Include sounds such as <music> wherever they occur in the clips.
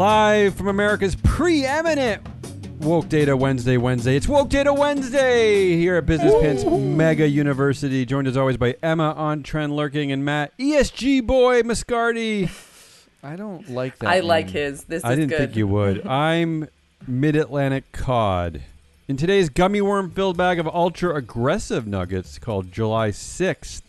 Live from America's preeminent Woke Data Wednesday Wednesday. It's Woke Data Wednesday here at Business Pants Mega University. Joined as always by Emma on Trend Lurking and Matt ESG boy Mascardi. I don't like that. I like his. This is I didn't good. think you would. <laughs> I'm Mid Atlantic Cod. In today's gummy worm filled bag of ultra aggressive nuggets called July 6th,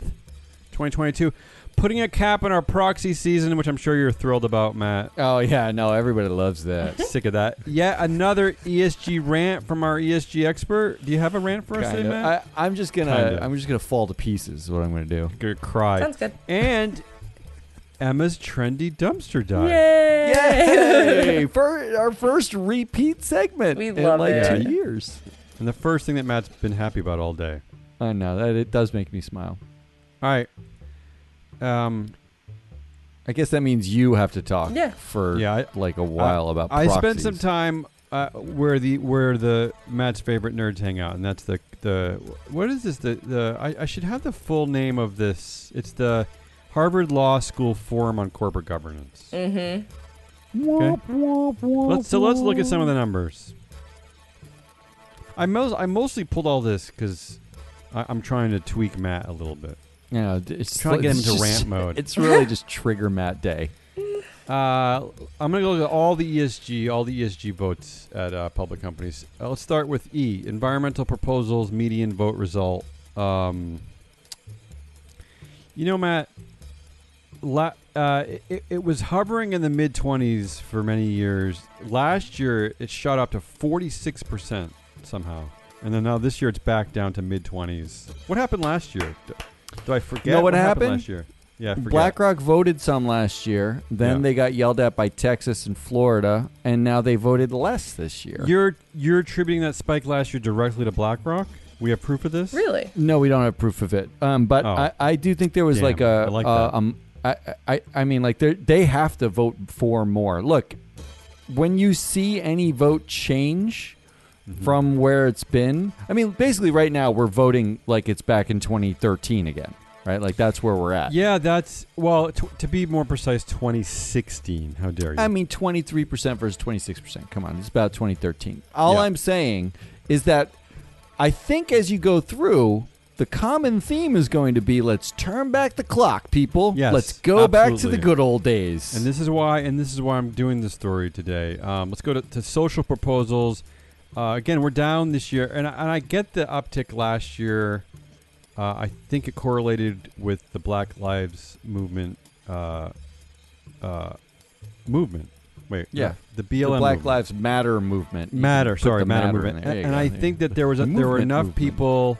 2022, putting a cap on our proxy season, which I'm sure you're thrilled about, Matt. Oh yeah, no, everybody loves that. <laughs> Sick of that. Yet another ESG rant from our ESG expert. Do you have a rant for us today, Matt? I, I'm just gonna, Kinda. I'm just gonna fall to pieces. Is what I'm gonna do. gonna cry. Sounds good. And Emma's trendy dumpster dive. Yay! Yay! For our first repeat segment We in love like it. two years. And the first thing that Matt's been happy about all day. I know that it does make me smile. All right. Um, I guess that means you have to talk Yeah. for Yeah, I- like a while about. I spent proxies. some time uh, where the where the Matt's favorite nerds hang out, and that's the the what is this? The the I, I should have the full name of this. It's the Harvard Law School Forum on Corporate Governance. Mm-hmm. Let's so let's look at some of the numbers. I most I mostly pulled all this because I'm trying to tweak Matt a little bit. Yeah, it's Trying to get him into just- rant mode. <laughs> It's really just trigger Matt Day. Uh, I'm gonna go look at all the ESG, all the ESG votes at uh, public companies. Uh, let's start with E: environmental proposals median vote result. Um, you know, Matt, la- uh, it, it was hovering in the mid 20s for many years. Last year, it shot up to 46 percent somehow, and then now this year it's back down to mid 20s. What happened last year? Do, do I forget? know what happened? last year? Yeah, I forget. BlackRock voted some last year. Then Yeah. they got yelled at by Texas and Florida, and now they voted less this year. You're you're attributing that spike last year directly to BlackRock. We have proof of this. Really? no, we don't have proof of it. Um, but Oh. I, I do think there was Damn, like a I like uh, that. um, I, I I mean like they they have to vote for more. Look, when you see any vote change Mm-hmm. from where it's been, I mean basically right now we're voting like it's back in 2013 again, right? Like that's where we're at. Yeah, that's well. T- to be more precise, 2016. How dare you? I mean, 23% versus 26%. Come on, it's about 2013. All Yeah. I'm saying is that I think as you go through, the common theme is going to be let's turn back the clock, people. Yes, let's go back to the good old days. and this is why, and this is why I'm doing this story today. Um, let's go to, to social proposals. Uh, again, we're down this year, and I, and I get the uptick last year. Uh, I think it correlated with the Black Lives Movement. Uh, uh, movement. Wait, Yeah. the the BLM Black movement. Lives Matter movement. Matter. Sorry, the matter, movement. There And. I think that there was a, The there were enough movement. people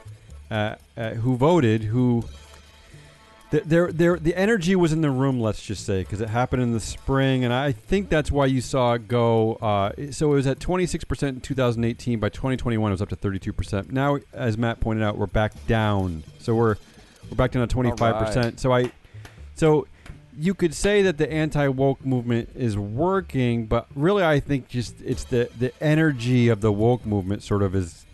uh, uh, who voted who. Th- There, there, the energy was in the room. Let's just say, because it happened in the spring, and I think that's why you saw it go. Uh, so it was at 26 percent in 2018. By 2021, it was up to 32 percent. Now, as Matt pointed out, we're back down. So we're we're back down to 25 percent. So I, so you could say that the anti woke movement is working, but really, I think just it's the the energy of the woke movement sort of is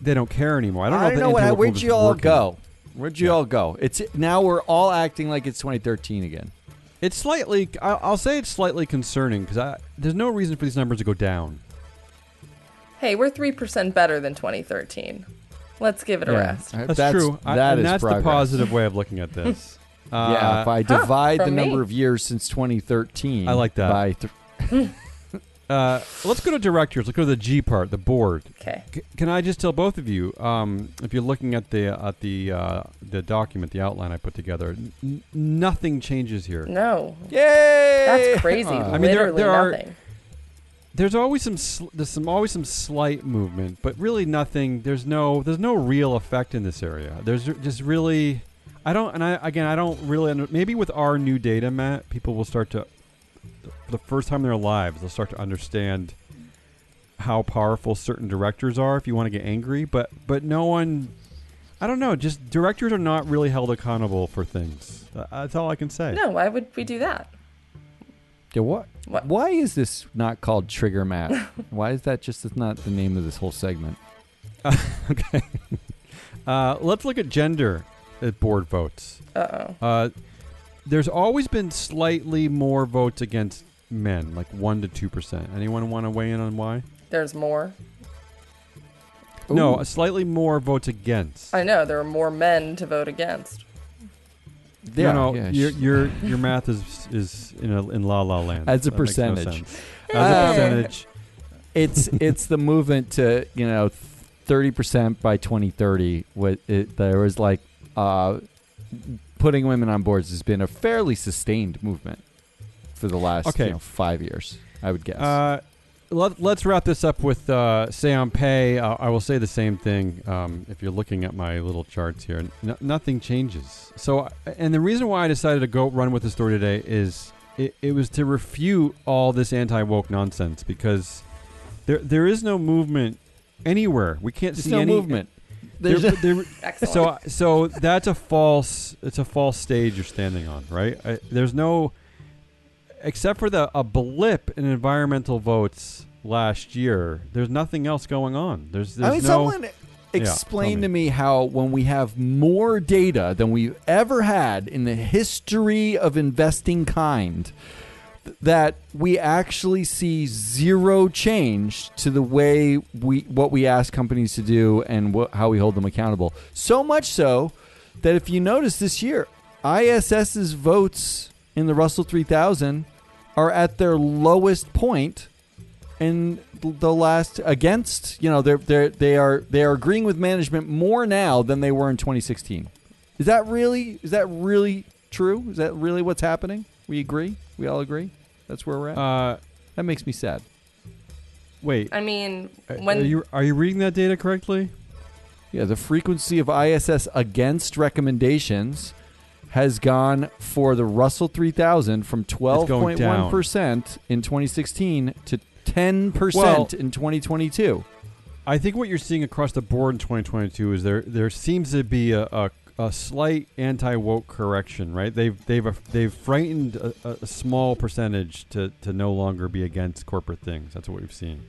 they don't care anymore. I don't know. if the what. Where'd you all working. go? Where'd you Yeah. all go? It's now we're all acting like it's 2013 again. It's slightly. I- I'll say it's slightly concerning because there's no reason for these numbers to go down. Hey, we're three percent better than 2013. Let's give it a rest. Uh, That's, true. I- That and is that's progress. the positive way of looking at this. <laughs> Uh, yeah, if I Huh, divide the from me. number of years since 2013, I like that. By <laughs> th- <laughs> uh, let's go to directors. Let's go to the G part, the board. Okay. C- can I just tell both of you, um, if you're looking at the at the uh, the document, the outline I put together, n- nothing changes here. No, Yay! that's crazy. Uh, I mean, there- there are- There's always some sl- there's some always some slight movement, but really nothing. There's no there's no real effect in this area. There's just really, I don't. And I again, I don't really. Under, maybe with our new data, Matt, people will start to, for the first time in their lives, they'll start to understand how powerful certain directors are. If you want to get angry, but but no one. I don't know. Just directors are not really held accountable for things. Uh, That's all I can say. No, why would we do that? Yeah, what? What? Why is this not called Trigger Matt? <laughs> Why is that just not the name of this whole segment? <laughs> okay. Uh, let's look at gender at board votes. Uh oh. Uh, there's always been slightly more votes against men, like one to two percent. Anyone want to weigh in on why? There's more. No, Ooh. uh, slightly more votes against. I know there are more men to vote against. Yeah, no, no, yeah, your your <laughs> your math is is in a, in la la land. As a That makes no percentage. As Uh, a percentage, it's it's the movement to you know thirty percent by twenty thirty. What it, there was like uh, putting women on boards has been a fairly sustained movement for the last Okay. you know, five years. I would guess. Uh, let, let's wrap this up with uh, say on pay. Uh, I will say the same thing. Um, if you're looking at my little charts here, n- nothing changes. So, and the reason why I decided to go run with the story today is it, it was to refute all this anti woke nonsense because there there is no movement anywhere. We can't There's see no any movement. there- There's there- <laughs> Excellent. so so that's a false it's a false stage you're standing on right I, there's no except for the a blip in environmental votes last year there's nothing else going on there's there's I mean, no someone explain tell to me how when we have more data than we've ever had in the history of investing kind, that we actually see zero change to the way we what we ask companies to do and wh- how we hold them accountable. So much so that if you notice this year, ISS's votes in the Russell 3000 are at their lowest point in the last against you know they're they they are they are agreeing with management more now than they were in 2016 is that really is that really true? Is that really what's happening? We agree? We all agree? That's where we're at? Uh that makes me sad. wait. I mean, when are you are you reading that data correctly? Yeah the frequency of iss against recommendations has gone for the russell 3000 from 12.1% in 2016 to 10% Well- in 2022 I think what you're seeing across the board in 2022 is there there seems to be a, a, a slight anti woke correction, right? They've they've they've frightened a, a- small percentage to, to no longer be against corporate things. That's what we've seen.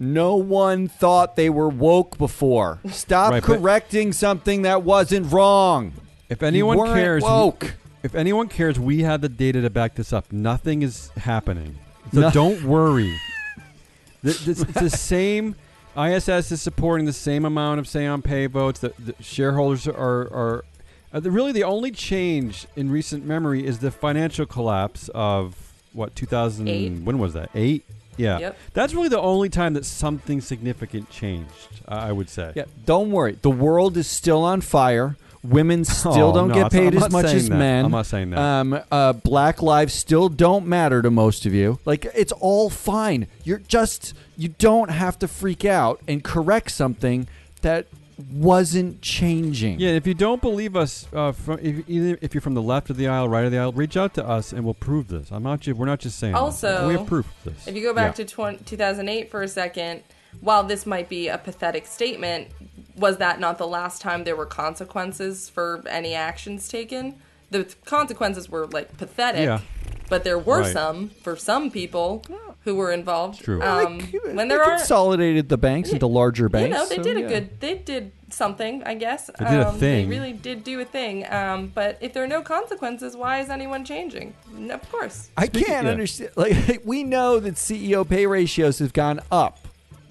No one thought they were woke before. Stop Right, correcting something that wasn't wrong. If anyone weren't cares, woke. if anyone cares, we have the data to back this up. Nothing is happening, so No. don't worry. <laughs> Th- this- it's the same. ISS is supporting the same amount of say on pay votes. The, the shareholders are are uh, the, really the only change in recent memory is the financial collapse of what 2000. Eight. When was that? Eight. Yeah, Yep. that's really the only time that something significant changed. I I would say. Yeah, don't worry. The world is still on fire. Women still Oh, don't no, get it's- I'm paid as much as that. men. I'm not saying that. Um, uh, black lives still don't matter to most of you. Like it's all fine. You're just you don't have to freak out and correct something that wasn't changing. Yeah, if you don't believe us, uh, from, if, either if you're from the left of the aisle, right of the aisle, reach out to us and we'll prove this. I'm not. Just, we're not just saying. this. Also, we have proof of this. If you go back Yeah. to 20, 2008 for a second, while this might be a pathetic statement, was that not the last time there were consequences for any actions taken? The consequences were like pathetic, Yeah. but there were Right. some for some people who were involved. True. Um, They- when they there are, consolidated the banks into larger banks, you banks. know, they so, did a yeah. good. They did something, I guess. They did a um, thing. They really did do a thing. Um, but if there are no consequences, why is anyone changing? No, of course. I Speaking- can't yeah. understand. Like <laughs> we know that CEO pay ratios have gone up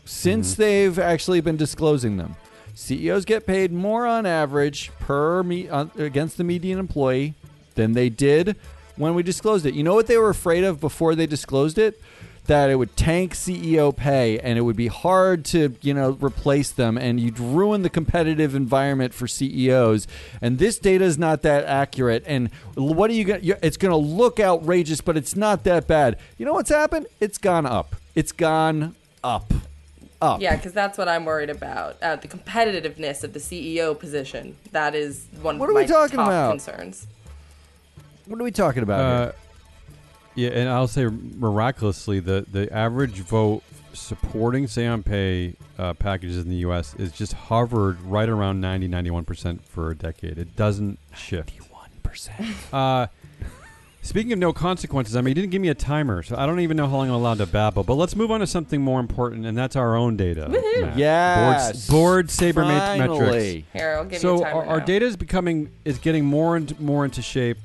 since Mm-hmm. they've actually been disclosing them. CEOs get paid more on average per me uh, against the median employee than they did when we disclosed it. You know what they were afraid of before they disclosed it? That it would tank CEO pay and it would be hard to, you know, replace them and you'd ruin the competitive environment for CEOs. And this data is not that accurate. And what are you going to, it's going to look outrageous, but it's not that bad. You know what's happened? It's gone up. It's gone up. Up. Yeah, because that's what I'm worried about. Uh, the competitiveness of the CEO position. That is one What of are we my talking top about? concerns. What are we talking about Uh, here? yeah, and I'll say miraculously, the the average vote supporting say on pay uh, packages in the U.S. is just hovered right around 90, 91 percent for a decade. It doesn't shift. 91%. Speaking of no consequences, I mean, you didn't give me a timer, so I don't even know how long I'm allowed to babble. But let's move on to something more important, and that's our own data. Woohoo. Matt. Yes. Board, board saber mat- metrics. Finally. Here, I'll give you So a timer our, our now. data is becoming is getting more and more into shape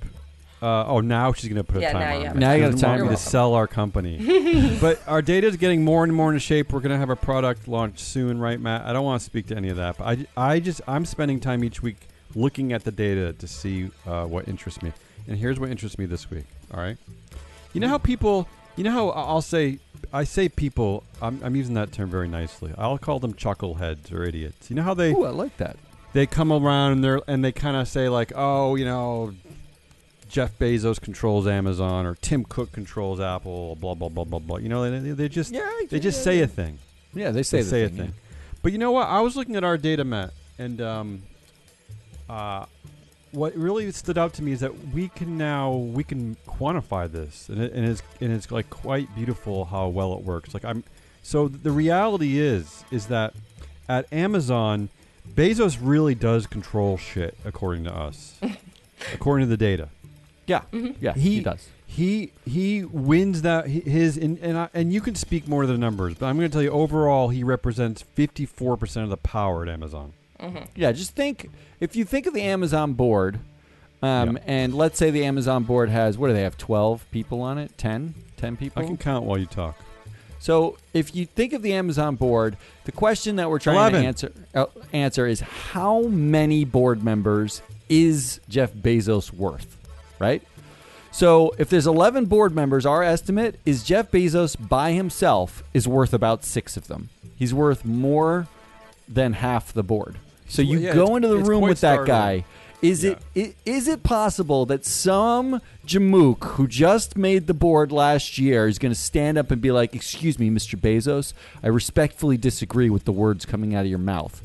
Uh, oh, now she's going to put Yeah, a now timer. you on it. Now She you got a doesn't want timer. me to sell our company. <laughs> but our data is getting more and more into shape. We're going to have a product launch soon, right, Matt? I don't want to speak to any of that, but I, I just I'm spending time each week looking at the data to see uh, what interests me. And here's what interests me this week. All right, you know how people, you know how I'll say, I say people. I'm, I'm using that term very nicely. I'll call them chuckleheads or idiots. You know how they Ooh, I like that. they come around and they're and they kind of say like, oh, you know, Jeff Bezos controls Amazon or Tim Cook controls Apple, blah blah blah blah blah. You know, they, they just Yeah, they just say a thing. Yeah, they say They the say a thing, thing. But you know what? I was looking at our data, Matt, and um, uh, what really stood out to me is that we can now we can quantify this, and, it, and it's and it's like quite beautiful how well it works. Like I'm, so the reality is is that at Amazon, Bezos really does control shit according to us, <laughs> according to the data. Yeah, mm-hmm. yeah, he, He- does. He he wins that his and and, I, and you can speak more to the numbers, but I'm going to tell you overall he represents 54 percent of the power at Amazon. Yeah, just think if you think of the Amazon board, um, Yeah. and let's say the Amazon board has what do they have? Twelve people on it? 10? 10 people? I can count while you talk. So if you think of the Amazon board, the question that we're trying 11. to answer uh, answer is how many board members is Jeff Bezos worth, right? So if there's 11 board members, our estimate is Jeff Bezos by himself is worth about 6 of them. He's worth more than half the board. So you Yeah, go into the room with that startling. guy. Is it i- is it possible that some jamook who just made the board last year is going to stand up and be like, "Excuse me, Mr. Bezos, I respectfully disagree with the words coming out of your mouth."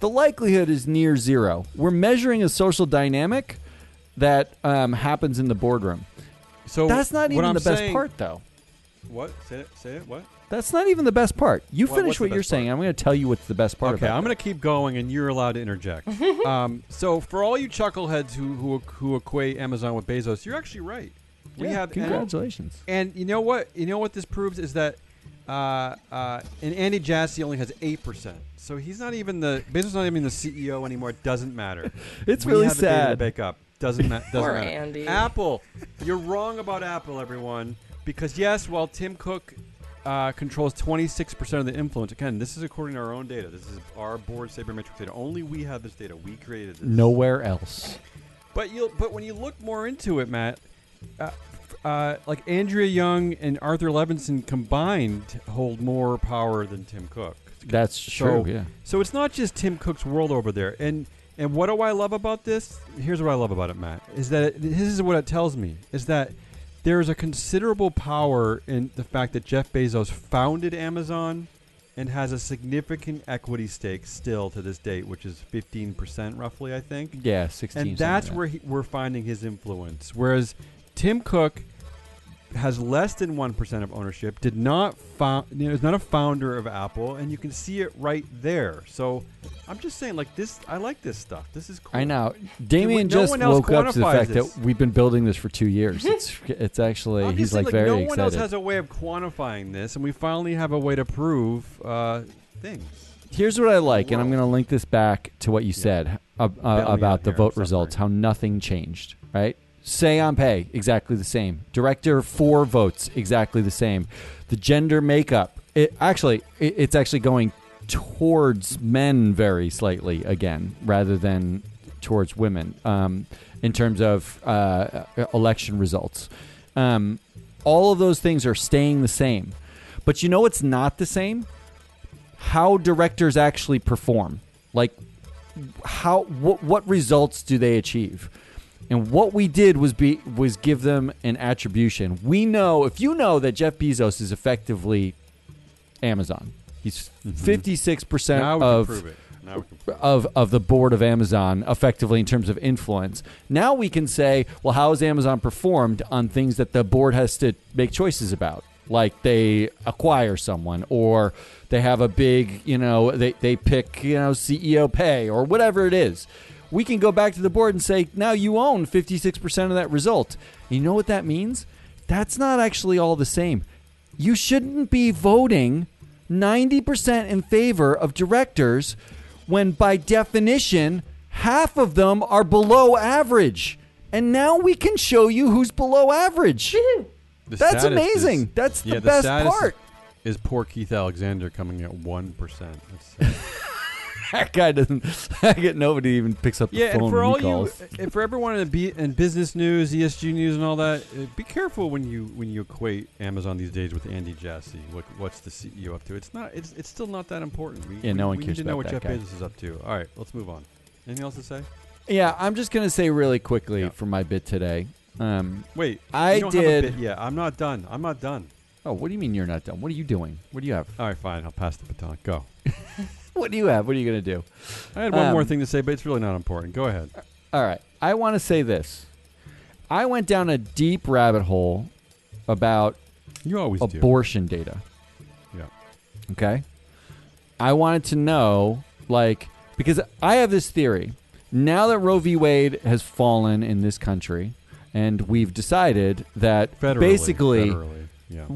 The likelihood is near zero. We're measuring a social dynamic that um, happens in the boardroom. So That's not even I'm the best part, though. What? Say it. Say it. What? That's not even the best part. You What- finish what you're best saying. I'm going to tell you what's the best part okay, about I'm going to keep going, and you're allowed to interject. <laughs> um, so for all you chuckleheads who who who equate Amazon with Bezos, you're actually right. We Yeah, have congratulations. And you know what? You know what this proves is that, uh, uh, and Andy Jassy only has eight percent. So he's not even the Bezos. Not even the CEO anymore. It doesn't matter. <laughs> It's we really have the data to sad. back up. Doesn't, ma- doesn't <laughs> matter. Andy. Apple, you're wrong about Apple, everyone. Because yes, while Tim Cook uh, controls 26% of the influence, again, this is according to our own data. This is our board sabermetrics data. Only we have this data. We created this. Nowhere else. But you but when you look more into it, Matt, uh, uh, like Andrea Jung and Arthur Levinson combined hold more power than Tim Cook. That's So- true. Yeah. So it's not just Tim Cook's world over there. And and what do I love about this? Here's what I love about it, Matt. Is that it, this is what it tells me is that there is a considerable power in the fact that Jeff Bezos founded Amazon and has a significant equity stake still to this date, which is 15% roughly, I think Yeah, 16. and that's where he, we're finding his influence. Whereas Tim Cook has less than one percent of ownership. Did not found, you know, is not a founder of Apple, and you can see it right there. So I'm just saying, like this, I like this stuff. This is cool. I know. Damien no just one woke up to the fact this. that we've been building this for two years. <laughs> it's it's actually I'm he's saying, like very no one excited. else has a way of quantifying this, and we finally have a way to prove uh, things. Here's what I like, and I'm going to link this back to what you said uh, uh, about the vote results. How nothing changed, right? Say on pay, exactly the same. Director four votes, exactly the same. The gender makeup, it actually, it, it's actually going towards men very slightly again, rather than towards women um, in terms of uh, election results. Um, all of those things are staying the same. But you know what's not the same? How directors actually perform. Like how what what results do they achieve? And what we did was be was give them an attribution. We know if you know that Jeff Bezos is effectively Amazon. He's mm-hmm. 56% of can prove it. Now we can prove it. of of the board of Amazon effectively in terms of influence. Now we can say, well, how has Amazon performed on things that the board has to make choices about? Like they acquire someone or they have a big, you know, they, they pick, you know, CEO pay or whatever it is. We can go back to the board and say, now you own 56% of that result. You know what that means? That's not actually all the same. You shouldn't be voting 90% in favor of directors when by definition half of them are below average and now we can show you who's below average. <laughs> That's amazing. is- That's yeah, the best saddest part. Is poor Keith Alexander coming at one percent? That's sad. <laughs> That guy doesn't. <laughs> I get nobody even picks up the Yeah, phone and for all he you, calls. and for everyone in, the B, in business news, ESG news, and all that, uh, be careful when you when you equate Amazon these days with Andy Jassy. What what's the CEO up to? It's not. It's it's still not that important. We, Yeah, no we- one we cares need to know what Jeff guy. Bezos is up to. All right, let's move on. Anything else to say? Yeah, I'm just gonna say really quickly Yeah. for my bit today. Um, Wait, I you don't Have a did- bit yet. I'm not done. I'm not done. Oh, what do you mean you're not done? What are you doing? What do you have? All right, fine. I'll pass the baton. Go. <laughs> What do you have? What are you gonna do? I had one more Um, thing to say, but it's really not important. Go ahead. All right, I want to say this. I went down a deep rabbit hole about You always do. abortion data. Yeah. Okay. I wanted to know, like, because I have this theory. Now that Roe v. Wade has fallen in this country, and we've decided that Federally. basically Federally. Yeah.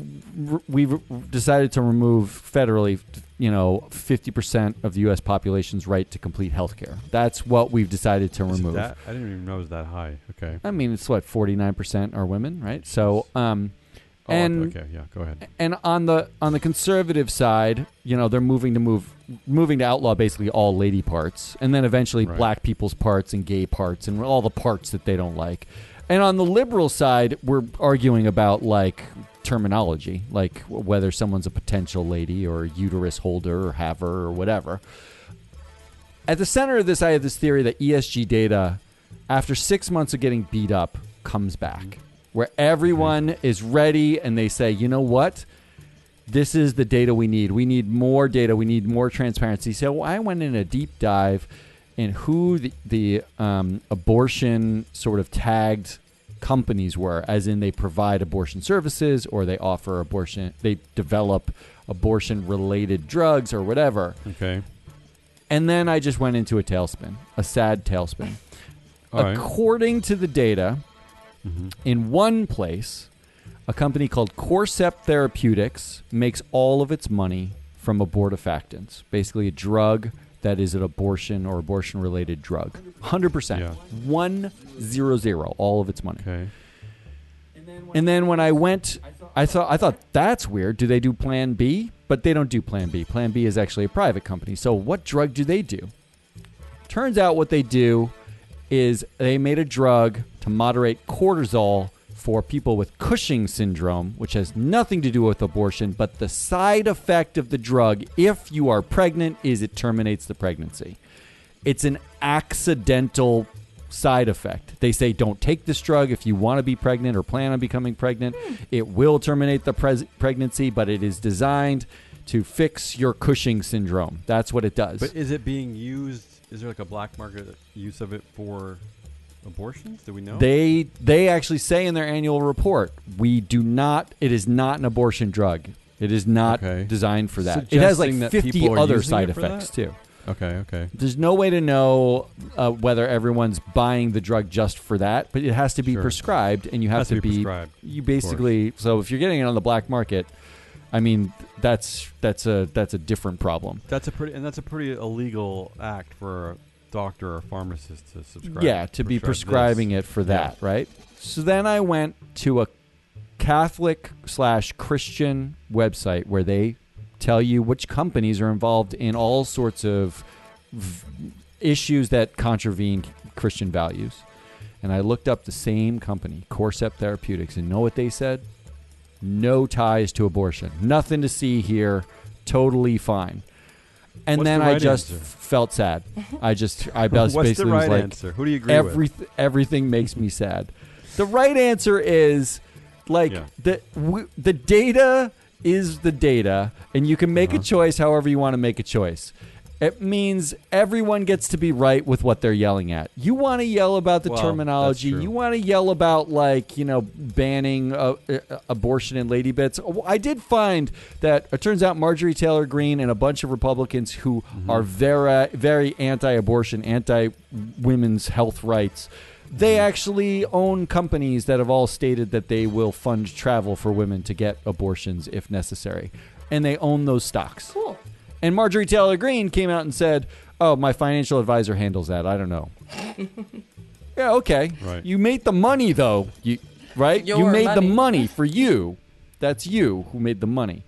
we've decided to remove federally, you know, 50% of the U.S. population's right to complete health care. That's what we've decided to Is remove. that? I didn't even know it was that high. Okay. I mean, it's what 49% are women, right? So, um, Oh, and okay, yeah, go ahead. and on the on the conservative side, you know, they're moving to move moving to outlaw basically all lady parts, and then eventually Right. black people's parts and gay parts and all the parts that they don't like. And on the liberal side, we're arguing about like terminology, like whether someone's a potential lady or uterus holder or haver or whatever. At the center of this, I have this theory that ESG data, after six months of getting beat up, comes back. Where everyone is ready and they say, you know what? This is the data we need. We need more data. We need more transparency. So I went in a deep dive in who the, the um, abortion sort of tagged companies were, as in they provide abortion services or they offer abortion, they develop abortion related drugs or whatever. Okay. And then I just went into a tailspin, a sad tailspin. All right. According to the data, Mhm. in one place, a company called Corcept Therapeutics makes all of its money from abortifactants, basically a drug that is an abortion or abortion related drug. 100%. Yeah. 100, all of its money. Okay. And then when I went, I thought I thought that's weird. Do they do Plan B? But they don't do Plan B. Plan B is actually a private company. So what drug do they do? Turns out what they do is they made a drug to moderate cortisol for people with Cushing syndrome, which has nothing to do with abortion, but the side effect of the drug if you are pregnant is it terminates the pregnancy. It's an accidental side effect. They say don't take this drug if you want to be pregnant or plan on becoming pregnant. Hmm. It will terminate the pres- pregnancy, but it is designed to fix your Cushing syndrome. That's what it does. But is it being used? Is there like a black market use of it for abortions? Do we know? They they actually say in their annual report, we do not. It is not an abortion drug. It is not Okay. designed for that. It has like Suggesting that fifty people are other using side it for effects that? too. okay. Okay. There's no way to know uh, whether everyone's buying the drug just for that, but it has to be Sure. prescribed, and you have Has to be be. prescribed, You basically so if you're getting it on the black market, I mean that's that's a that's a different problem. That's a pretty and that's a pretty illegal act for doctor or pharmacist to subscribe. yeah, to be prescribing this. it for that, right? So then I went to a Catholic slash Christian website where they tell you which companies are involved in all sorts of v- issues that contravene Christian values. And I looked up the same company, Corcept Therapeutics, and know what they said? No ties to abortion. Nothing to see here. Totally fine. And What's then the I just answer? felt sad. I just <laughs> I just What's basically the right was like, answer? Who do you agree every, with? everything makes me sad. The right answer is like Yeah. the w- the data is the data, and you can make a Uh-huh. choice however you want to make a choice. It means everyone gets to be right with what they're yelling at. You want to yell about the Well, terminology. You want to yell about like you know banning uh, uh, abortion and lady bits. Oh, I did find that it turns out Marjorie Taylor Greene and a bunch of Republicans who Mm-hmm. are very very anti-abortion, anti-women's health rights. They Mm-hmm. actually own companies that have all stated that they will fund travel for women to get abortions if necessary, and they own those stocks. Cool. And Marjorie Taylor Greene came out and said, "Oh, my financial advisor handles that. I don't know." <laughs> Yeah, okay. Right. You made the money though. You right? you Your made the money. money for you. That's you who made the money.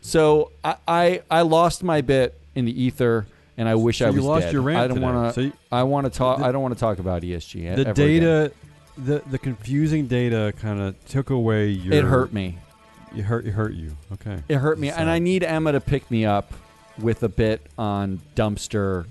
So I I, I lost my bit in the ether, and I wish So I you was lost dead. your rant I don't want to. So I want to talk. the- I don't want to talk about ESG. the ever data, again. the the confusing data, kind of took away your. It hurt me. It hurt. It hurt you. Okay. It hurt me, and I need Emma to pick me up with a bit on dumpster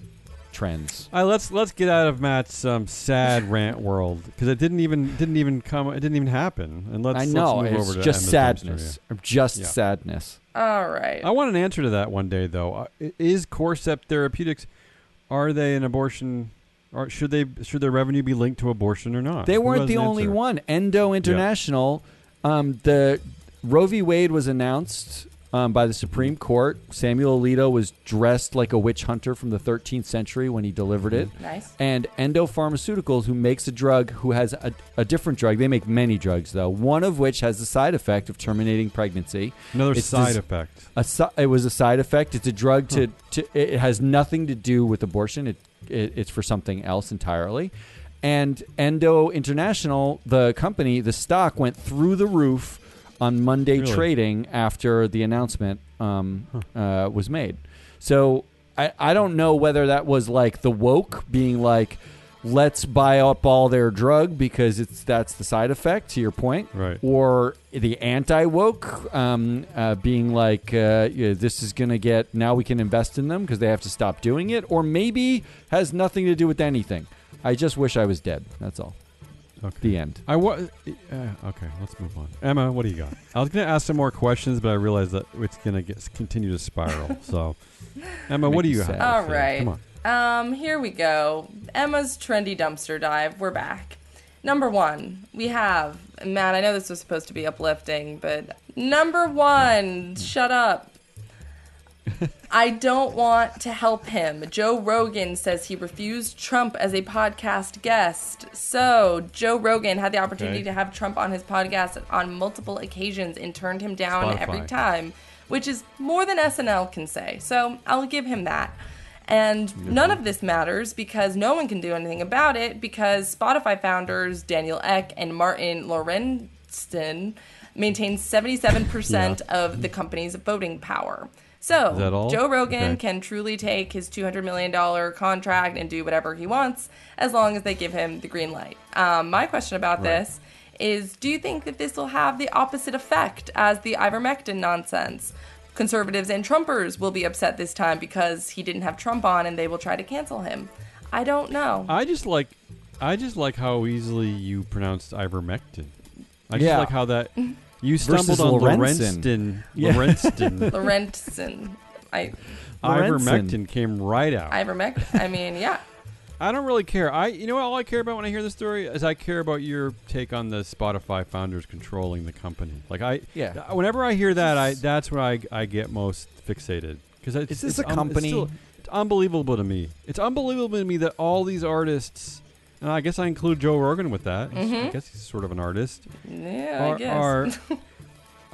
trends. All right, let's let's get out of Matt's um, sad rant world because it didn't even didn't even come. It didn't even happen. And let's I know let's move it's over to just Emma's sadness. Just Yeah. sadness. All right. I want an answer to that one day, though. Uh, is Corcept Therapeutics are they an abortion? Or should they should their revenue be linked to abortion or not? They weren't the an only answer? one. Endo International, um, the Roe v. Wade was announced um, by the Supreme Court. Samuel Alito was dressed like a witch hunter from the 13th century when he delivered it. nice. And Endo Pharmaceuticals, who makes a drug, who has a, a different drug. They make many drugs, though. One of which has the side effect of terminating pregnancy. Another It's side des- effect. A, si- it was a side effect. It's a drug to, to it has nothing to do with abortion. It, it it's for something else entirely. And Endo International, the company, the stock went through the roof on Monday Really? trading after the announcement um, uh, was made. So I, I don't know whether that was like the woke being like, let's buy up all their drug because it's that's the side effect to your point, Right. or the anti woke um, uh, being like, uh, yeah, this is going to get now we can invest in them because they have to stop doing it, or maybe has nothing to do with anything. I just wish I was dead. That's all. Okay. The end. I wa- uh, okay, let's move on. Emma, what do you got? <laughs> I was going to ask some more questions, but I realized that it's going to get continue to spiral. <laughs> So, Emma, what do you me have? sad. All today? right. Come on. Um, here we go. Emma's trendy dumpster dive. We're back. Number one, we have Matt. I know this was supposed to be uplifting, but number one, shut up. <laughs> I don't want to help him. Joe Rogan says he refused Trump as a podcast guest. So, Joe Rogan had the opportunity Okay. to have Trump on his podcast on multiple occasions and turned him down Spotify. every time, which is more than SNL can say. So, I'll give him that. And none of this matters because no one can do anything about it because Spotify founders Daniel Ek and Martin Lorentzon maintain 77% of the company's voting power. So, Is that all? Joe Rogan Okay. can truly take his $200 million contract and do whatever he wants as long as they give him the green light. Um, my question about Right. this is do you think that this will have the opposite effect as the ivermectin nonsense? Conservatives and Trumpers will be upset this time because he didn't have Trump on and they will try to cancel him. I don't know. I just like, I just like how easily you pronounced ivermectin. I just Yeah. like how that <laughs> you stumbled on Lorenzen. Lorenzen. Yeah. Lorenzen. <laughs> Lorentzen. I Lorenzen. ivermectin came right out. ivermectin. I mean, yeah. I don't really care. I, you know, what all I care about when I hear this story is I care about your take on the Spotify founders controlling the company. Like I, Yeah. Uh, whenever I hear that, I that's where I, I get most fixated because it's, Is this it's a un- company- It's, still- it's unbelievable to me. It's unbelievable to me that all these artists, and I guess I include Joe Rogan with that. I mm-hmm. guess he's sort of an artist. Yeah, I Are guess. are,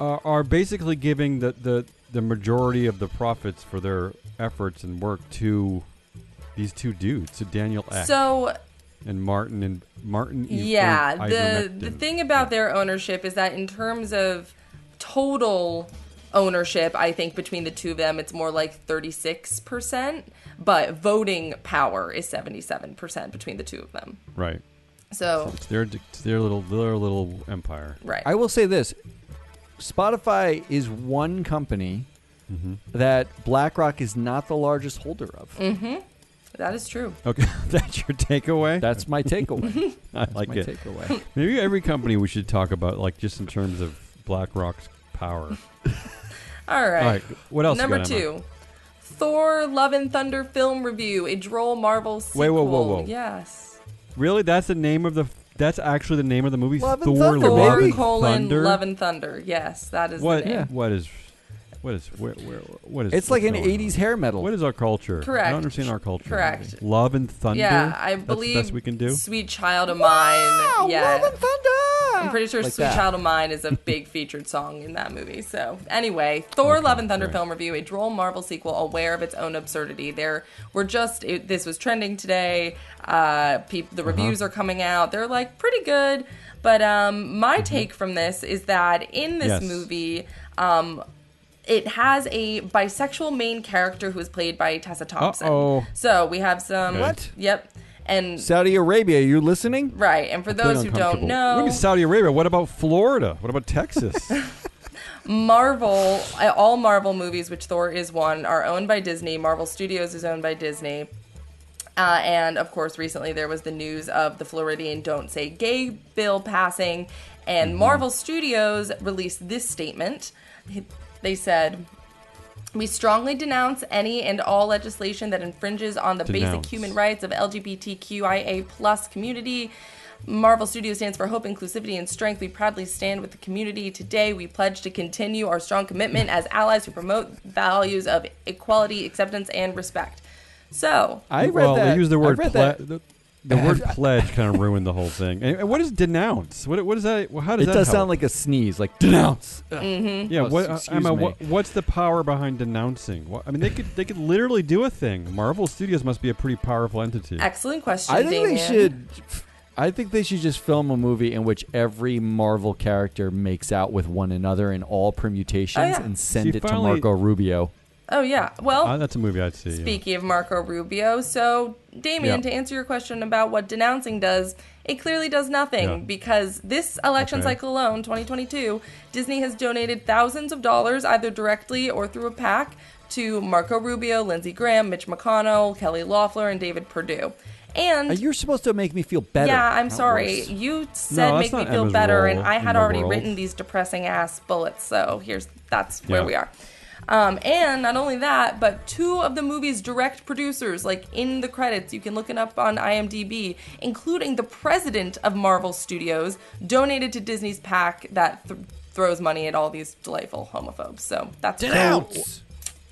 <laughs> are are basically giving the, the the majority of the profits for their efforts and work to these two dudes, to Daniel Ek so and Martin and Martin. Yeah, the the thing about their ownership is that in terms of total ownership, I think between the two of them it's more like 36%, but voting power is 77% between the two of them. right. So, It's their it's their little their little empire. right. I will say this: Spotify is one company Mm-hmm. that BlackRock is not the largest holder of. Mm. that is true. Okay, <laughs> that's your takeaway. That's my takeaway. <laughs> I like my it. takeaway. Maybe every company we should talk about, like just in terms of BlackRock's power. <laughs> All right. All right, what else? you Number got, Emma? 2. Thor Love and Thunder film review, a droll Marvel sequel. Wait, whoa, whoa, whoa. Yes. Really? That's the name of the. That's actually the name of the movie. Love and Thor: Thunder, Love and Thunder. Love and Thunder. Yes, that is What? the name. Yeah. What is? What is? Where? Where? What is? It's like an going on? '80s hair metal. What is our culture? Correct. I don't understand our culture. Correct. Love and thunder. Yeah, I That's believe the best we can do. Sweet Child of Mine. yeah. Love and Thunder. I'm pretty sure Like "Sweet that. Child of Mine" is a <laughs> big featured song in that movie. So anyway, Thor: Okay, Love and Thunder right. film review, a droll Marvel sequel, aware of its own absurdity. There, we're just it, this was trending today. Uh, peop, the reviews are coming out. They're like pretty good. But um, my take from this is that in this Yes. movie, um, it has a bisexual main character who is played by Tessa Thompson. Uh-oh. So we have some. What? Yep. And Saudi Arabia, you listening? right, and for those who don't know, What do you mean Saudi Arabia? What about Florida? What about Texas? <laughs> <laughs> Marvel, uh, all Marvel movies, which Thor is one, are owned by Disney. Marvel Studios is owned by Disney. Uh, and of course, recently there was the news of the Floridian Don't Say Gay bill passing, and Marvel Studios released this statement. They said, We strongly denounce any and all legislation that infringes on the basic human rights of LGBTQIA plus community. Marvel Studios stands for hope, inclusivity, and strength. We proudly stand with the community. Today, we pledge to continue our strong commitment as allies who promote values of equality, acceptance, and respect. So, I read well, that. they use the I word read ple- that. The, the word pledge kind of ruined the whole thing. And, and what is denounce? What what is that? How does It that does help? sound like a sneeze, like denounce. <laughs> Mm-hmm. Yeah, Oh, what, excuse Emma, me. what, what's the power behind denouncing? What, I mean, they could they could literally do a thing. Marvel Studios must be a pretty powerful entity. excellent question, I think Damien. they should. I think they should just film a movie in which every Marvel character makes out with one another in all permutations Oh, yeah. and send See, it finally- to Marco Rubio. Oh, yeah. Well, Uh, that's a movie I'd see. yeah. Speaking of Marco Rubio, so Damien, Yeah. to answer your question about what denouncing does, it clearly does nothing Yeah. because this election Okay. cycle alone, 2022, Disney has donated thousands of dollars either directly or through a PAC to Marco Rubio, Lindsey Graham, Mitch McConnell, Kelly Loeffler, and David Perdue. And Uh, You're supposed to make me feel better. yeah, I'm not sorry. worse. You said that's make me feel Emma's better, and I had already world. written these depressing ass bullets. So here's that's where Yeah. we are. Um, and not only that, but two of the movie's direct producers, like in the credits, you can look it up on IMDb, including the president of Marvel Studios, donated to Disney's PAC that th- throws money at all these delightful homophobes. So that's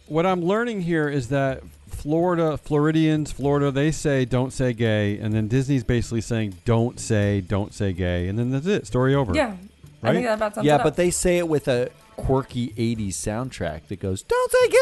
What I'm learning here is that Florida, Floridians, Florida, they say don't say gay, and then Disney's basically saying don't say, don't say gay, and then that's it. Story over. yeah. I think that about sums Yeah, it up. but they say it with a quirky 80s soundtrack that goes, Don't say gay!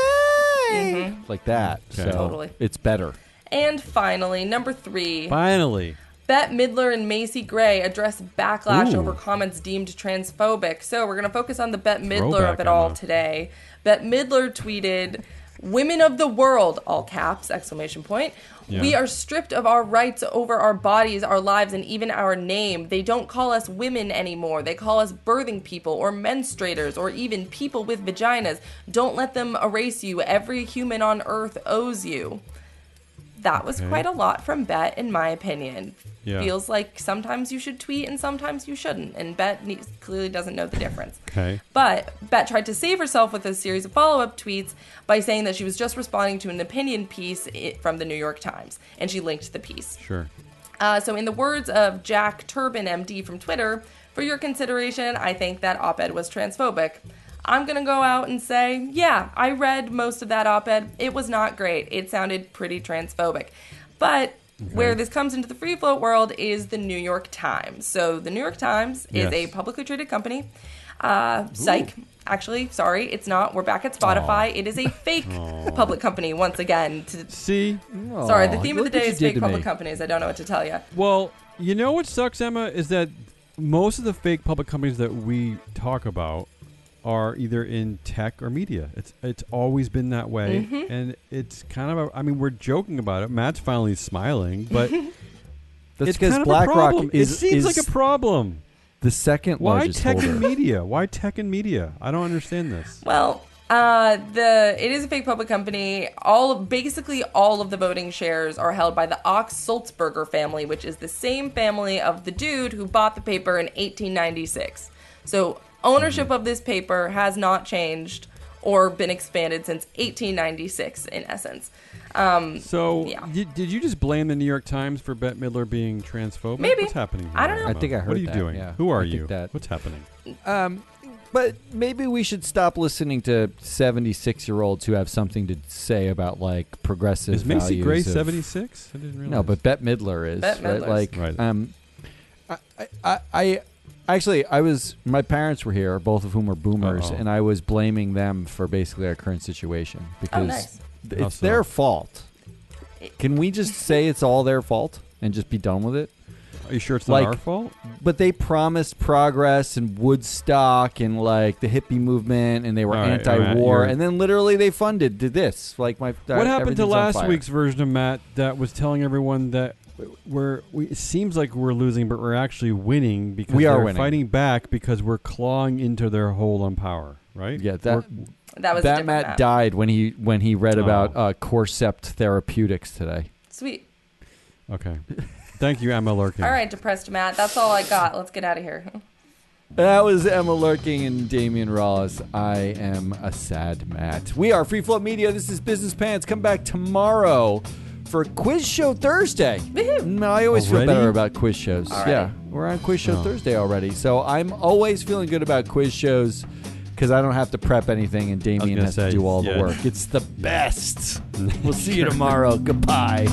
Mm-hmm. Like that. Okay. So Totally. it's better. And finally, number three. Finally. Bette Midler and Macy Gray address backlash Ooh. over comments deemed transphobic. So we're going to focus on the Bette Midler Throwback, of it all Emma. today. Bette Midler tweeted, "Women of the world!" All caps! Exclamation point. Yeah. We are stripped of our rights over our bodies, our lives, and even our name. They don't call us women anymore. They call us birthing people or menstruators or even people with vaginas. Don't let them erase you. Every human on earth owes you. That was Okay. quite a lot from Bette, in my opinion. Yeah. Feels like sometimes you should tweet and sometimes you shouldn't, and Bette clearly doesn't know the difference. Okay. But Bette tried to save herself with a series of follow up tweets by saying that she was just responding to an opinion piece from the New York Times, and she linked the piece. Sure. Uh, so, in the words of Jack Turban, MD from Twitter, for your consideration, I think that op ed was transphobic. I'm going to go out and say, yeah, I read most of that op ed. It was not great. It sounded pretty transphobic. But where this comes into the free float world is the New York Times. So, the New York Times is a publicly traded company. Uh, psych. Actually, sorry, it's not. We're back at Spotify. It is a fake public company once again. To, See? sorry, the theme of the day is fake public me. companies. I don't know what to tell you. Well, you know what sucks, Emma, is that most of the fake public companies that we talk about are either in tech or media. It's it's always been that way, Mm-hmm. and it's kind of. A, I mean, we're joking about it. Matt's finally smiling, but <laughs> That's it's because kind of a BlackRock problem. is, it seems is like a problem. the second Why largest tech holder. and media? Why <laughs> tech and media? I don't understand this. Well, uh, the it is a fake public company. All basically all of the voting shares are held by the Ochs Sulzberger family, which is the same family of the dude who bought the paper in 1896. So ownership of this paper has not changed or been expanded since 1896, in essence. Um, So, Yeah. y- did you just blame the New York Times for Bette Midler being transphobic? Maybe. What's happening? Here, I don't know. I think I heard. What are you that, doing? yeah. Who are I you? that- What's happening? Um, but maybe we should stop listening to 76 year olds who have something to say about like progressive Is Macy values Gray seventy six? I didn't realize. No, but Bette Midler is Bette right. Like, Right. um, I, I, I, Actually, I was. My parents were here, both of whom are boomers, Uh-oh. and I was blaming them for basically our current situation oh, because Oh, nice. it's so? their fault. Can we just <laughs> say it's all their fault and just be done with it? Are you sure it's not Like- our fault? But they promised progress and Woodstock and like the hippie movement, and they were All right, anti-war, Matt, and then literally they funded did this. Like my what uh, happened to last week's version of Matt that was telling everyone that we're we, it seems like we're losing, but we're actually winning because We are winning. fighting back because we're clawing into their hold on power, right? Yeah, that We're- That was that different Matt map. died when he when he read Oh. about uh, Corcept Therapeutics today. Sweet. okay. Thank you, Emma Lurkin. All right, depressed Matt. That's all I got. Let's get out of here. That was Emma Lurking and Damion Rollins. I am a sad Matt. We are Free Float Media. This is Business Pants. Come back tomorrow for Quiz Show Thursday. Woohoo. No, I always Already? feel better about quiz shows. Already. Yeah, we're on Quiz Show Oh. Thursday already. So I'm always feeling good about quiz shows because I don't have to prep anything and Damion gonna has to do all yeah. the work. It's the best. we'll see you tomorrow. <laughs> Goodbye.